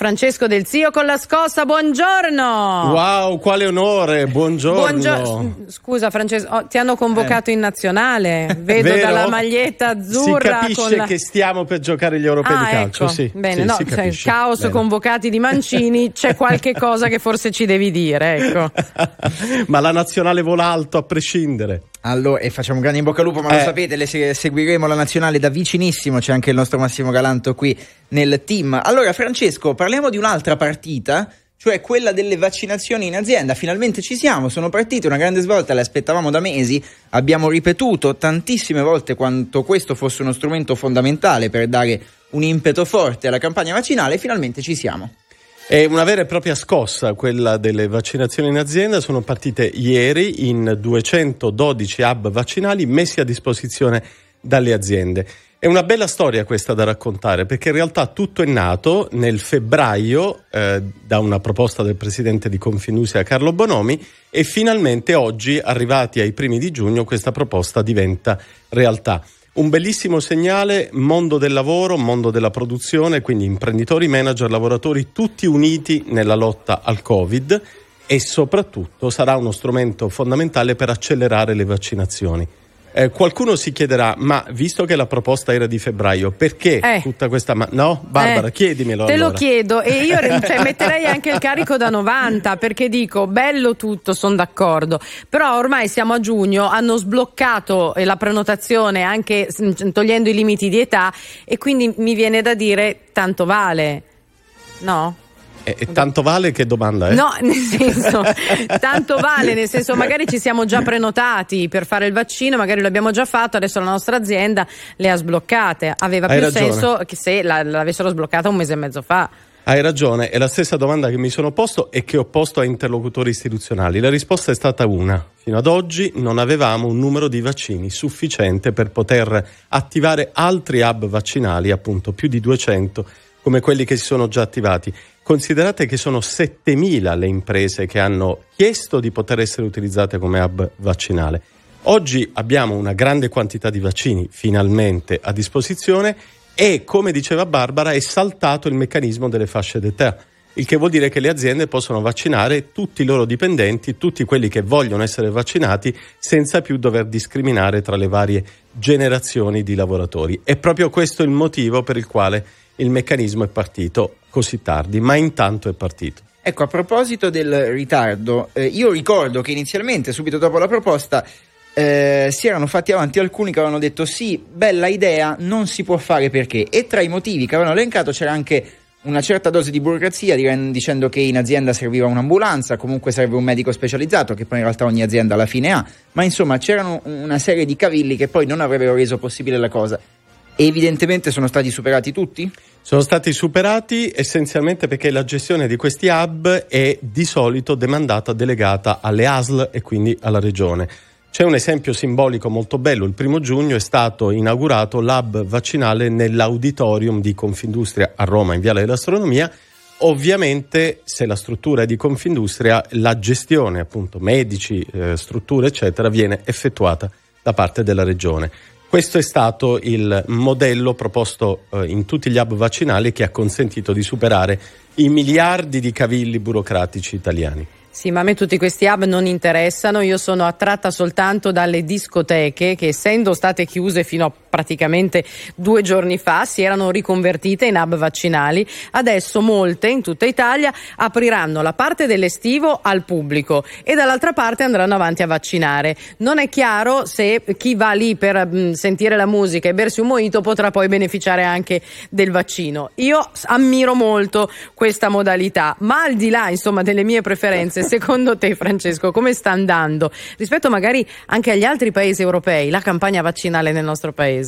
Francesco Del Zio con la scossa, buongiorno! Wow, quale onore, buongiorno! Buongio- Scusa Francesco, oh, ti hanno convocato eh. in nazionale, vedo dalla maglietta azzurra. Si capisce la... che stiamo per giocare gli europei ah, di calcio, ecco. sì. Bene, sì, no, cioè, caos Bene. convocati di Mancini, c'è qualche cosa che forse ci devi dire, ecco. Ma la nazionale vola alto a prescindere. Allora, e facciamo un grande in bocca al lupo, ma Eh. lo sapete, le se- seguiremo la nazionale da vicinissimo, c'è anche il nostro Massimo Galanto qui nel team. Allora, Francesco, parliamo di un'altra partita, cioè quella delle vaccinazioni in azienda. Finalmente ci siamo, sono partite, una grande svolta, le aspettavamo da mesi, abbiamo ripetuto tantissime volte quanto questo fosse uno strumento fondamentale per dare un impeto forte alla campagna vaccinale e finalmente ci siamo. È una vera e propria scossa quella delle vaccinazioni in azienda. Sono partite ieri in 212 hub vaccinali messi a disposizione dalle aziende. È una bella storia questa da raccontare perché in realtà tutto è nato nel febbraio eh, da una proposta del presidente di Confinusia Carlo Bonomi e finalmente oggi, arrivati ai primi di giugno, questa proposta diventa realtà. Un bellissimo segnale, mondo del lavoro, mondo della produzione, quindi imprenditori, manager, lavoratori, tutti uniti nella lotta al Covid e soprattutto sarà uno strumento fondamentale per accelerare le vaccinazioni. Eh, qualcuno si chiederà, ma visto che la proposta era di febbraio, perché Eh. tutta questa... Ma- no, Barbara, Eh, chiedimelo. Te allora. lo chiedo e io cioè, metterei anche il carico da 90 perché dico bello tutto, sono d'accordo, però ormai siamo a giugno, hanno sbloccato eh, la prenotazione anche s- togliendo i limiti di età e quindi mi viene da dire tanto vale. No? E, e tanto vale che domanda è? No, nel senso, tanto vale, nel senso magari ci siamo già prenotati per fare il vaccino, magari lo abbiamo già fatto, adesso la nostra azienda le ha sbloccate. Aveva Hai più ragione. senso che se la- l'avessero sbloccata un mese e mezzo fa. Hai ragione, è la stessa domanda che mi sono posto e che ho posto a interlocutori istituzionali. La risposta è stata una. Fino ad oggi non avevamo un numero di vaccini sufficiente per poter attivare altri hub vaccinali, appunto più di 200, come quelli che si sono già attivati. Considerate che sono 7.000 le imprese che hanno chiesto di poter essere utilizzate come hub vaccinale. Oggi abbiamo una grande quantità di vaccini finalmente a disposizione e, come diceva Barbara, è saltato il meccanismo delle fasce d'età, il che vuol dire che le aziende possono vaccinare tutti i loro dipendenti, tutti quelli che vogliono essere vaccinati, senza più dover discriminare tra le varie generazioni di lavoratori. È proprio questo il motivo per il quale il meccanismo è partito così tardi, ma intanto è partito. Ecco, a proposito del ritardo, eh, io ricordo che inizialmente, subito dopo la proposta, eh, si erano fatti avanti alcuni che avevano detto sì, bella idea, non si può fare perché. E tra i motivi che avevano elencato c'era anche una certa dose di burocrazia dicendo che in azienda serviva un'ambulanza, comunque serve un medico specializzato, che poi in realtà ogni azienda alla fine ha, ma insomma c'erano una serie di cavilli che poi non avrebbero reso possibile la cosa. Evidentemente sono stati superati tutti? Sono stati superati essenzialmente perché la gestione di questi hub è di solito demandata, delegata alle ASL e quindi alla regione. C'è un esempio simbolico molto bello, il primo giugno è stato inaugurato l'hub vaccinale nell'auditorium di Confindustria a Roma in Viale dell'Astronomia. Ovviamente se la struttura è di Confindustria, la gestione appunto medici, eh, strutture eccetera viene effettuata da parte della regione. Questo è stato il modello proposto eh, in tutti gli hub vaccinali che ha consentito di superare i miliardi di cavilli burocratici italiani. Sì, ma a me tutti questi hub non interessano, io sono attratta soltanto dalle discoteche che essendo state chiuse fino a praticamente due giorni fa si erano riconvertite in hub vaccinali, adesso molte in tutta Italia apriranno la parte dell'estivo al pubblico e dall'altra parte andranno avanti a vaccinare. Non è chiaro se chi va lì per mh, sentire la musica e bersi un mojito potrà poi beneficiare anche del vaccino. Io ammiro molto questa modalità, ma al di là insomma delle mie preferenze, secondo te Francesco come sta andando rispetto magari anche agli altri paesi europei la campagna vaccinale nel nostro paese?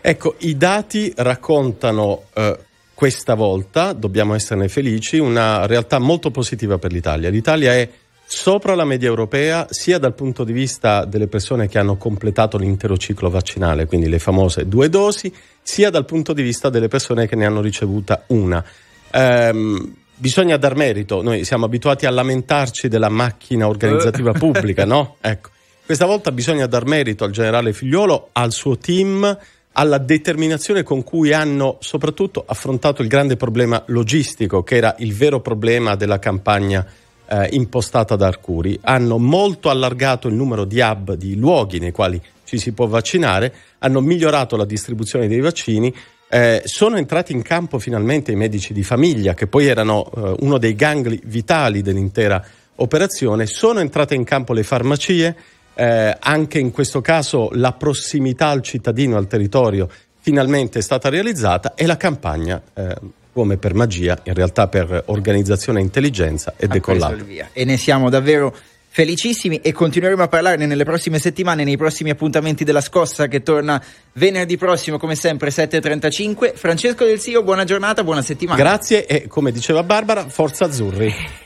Ecco, i dati raccontano eh, questa volta, dobbiamo esserne felici, una realtà molto positiva per l'Italia. L'Italia è sopra la media europea sia dal punto di vista delle persone che hanno completato l'intero ciclo vaccinale, quindi le famose due dosi, sia dal punto di vista delle persone che ne hanno ricevuta una. Ehm, bisogna dar merito, noi siamo abituati a lamentarci della macchina organizzativa pubblica, no? Ecco. Questa volta bisogna dar merito al generale Figliuolo, al suo team, alla determinazione con cui hanno soprattutto affrontato il grande problema logistico, che era il vero problema della campagna eh, impostata da Arcuri. Hanno molto allargato il numero di hub, di luoghi nei quali ci si può vaccinare, hanno migliorato la distribuzione dei vaccini. Eh, sono entrati in campo finalmente i medici di famiglia, che poi erano eh, uno dei gangli vitali dell'intera operazione. Sono entrate in campo le farmacie, eh, anche in questo caso la prossimità al cittadino, al territorio, finalmente è stata realizzata e la campagna, eh, come per magia, in realtà per organizzazione e intelligenza, è decollata. E ne siamo davvero felicissimi e continueremo a parlarne nelle prossime settimane, nei prossimi appuntamenti della scossa che torna venerdì prossimo come sempre 7.35. Francesco Del Sio, buona giornata, buona settimana. Grazie e come diceva Barbara, forza azzurri.